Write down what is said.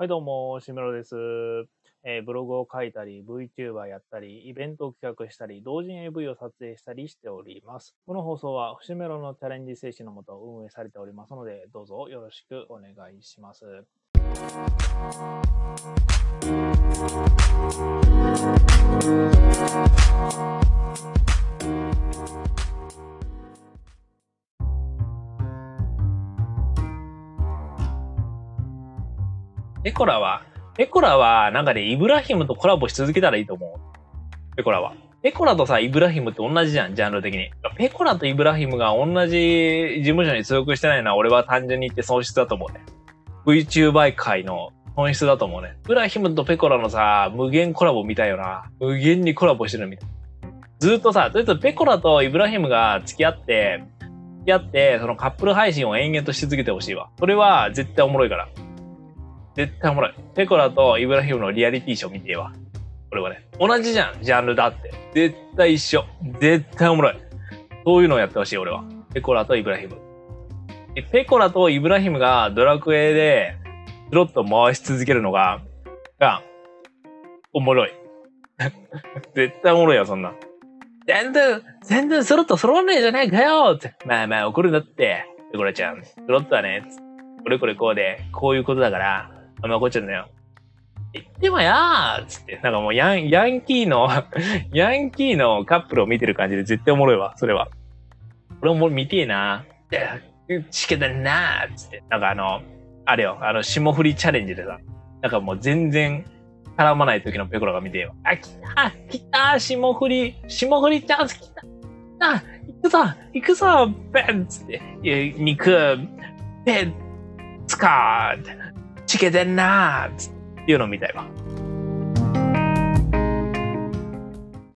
はい、どうも、しむろです。えーブログを書いたり、VTuber やったり、イベントを企画したり、同人 AV を撮影したりしております。この放送は、節目ろのチャレンジ精神のもと運営されておりますので、どうぞよろしくお願いします。ペコラは、ペコラは、なんかね、イブラヒムとコラボし続けたらいいと思う。ペコラは。ペコラとさ、イブラヒムって同じじゃん、ジャンル的に。ペコラとイブラヒムが同じ事務所に所属してないのは、俺は単純に言って損失だと思うね。VTuber 界の損失だと思うね。イブラヒムとペコラのさ、無限コラボ見たいよな。無限にコラボしてるみたい。ずっとさ、とりあえずペコラとイブラヒムが付き合って、付き合って、そのカップル配信を延々とし続けてほしいわ。それは絶対おもろいから。絶対おもろい。ペコラとイブラヒムのリアリティショー見てえわ。これはね。同じじゃん、ジャンルだって。絶対一緒。絶対おもろい。そういうのをやってほしい、俺は。ペコラとイブラヒム。ペコラとイブラヒムがドラクエで、スロット回し続けるのが、が、おもろい。絶対おもろいよ、そんな。全然、全然スロット揃わねえじゃねえかよって。まあまあ怒るんだって。ペコラちゃん。スロットはね、これこれこうで、こういうことだから、あんま怒っちゃうんだよ。言ってもやーつって、なんかもうヤン、ヤンキーの、ヤンキーのカップルを見てる感じで絶対おもろいわ、それは。俺も見てえな。チケだなーっつって。なんかあの、あれよ、あの、霜降りチャレンジでさ、なんかもう全然絡まない時のペコラが見てえよ。あ、来た来た霜降り霜降りチャンス来たあ、行くぞ行くぞベンつって。肉、ベン、つかーチケてんなーっつっていうのみたいわ。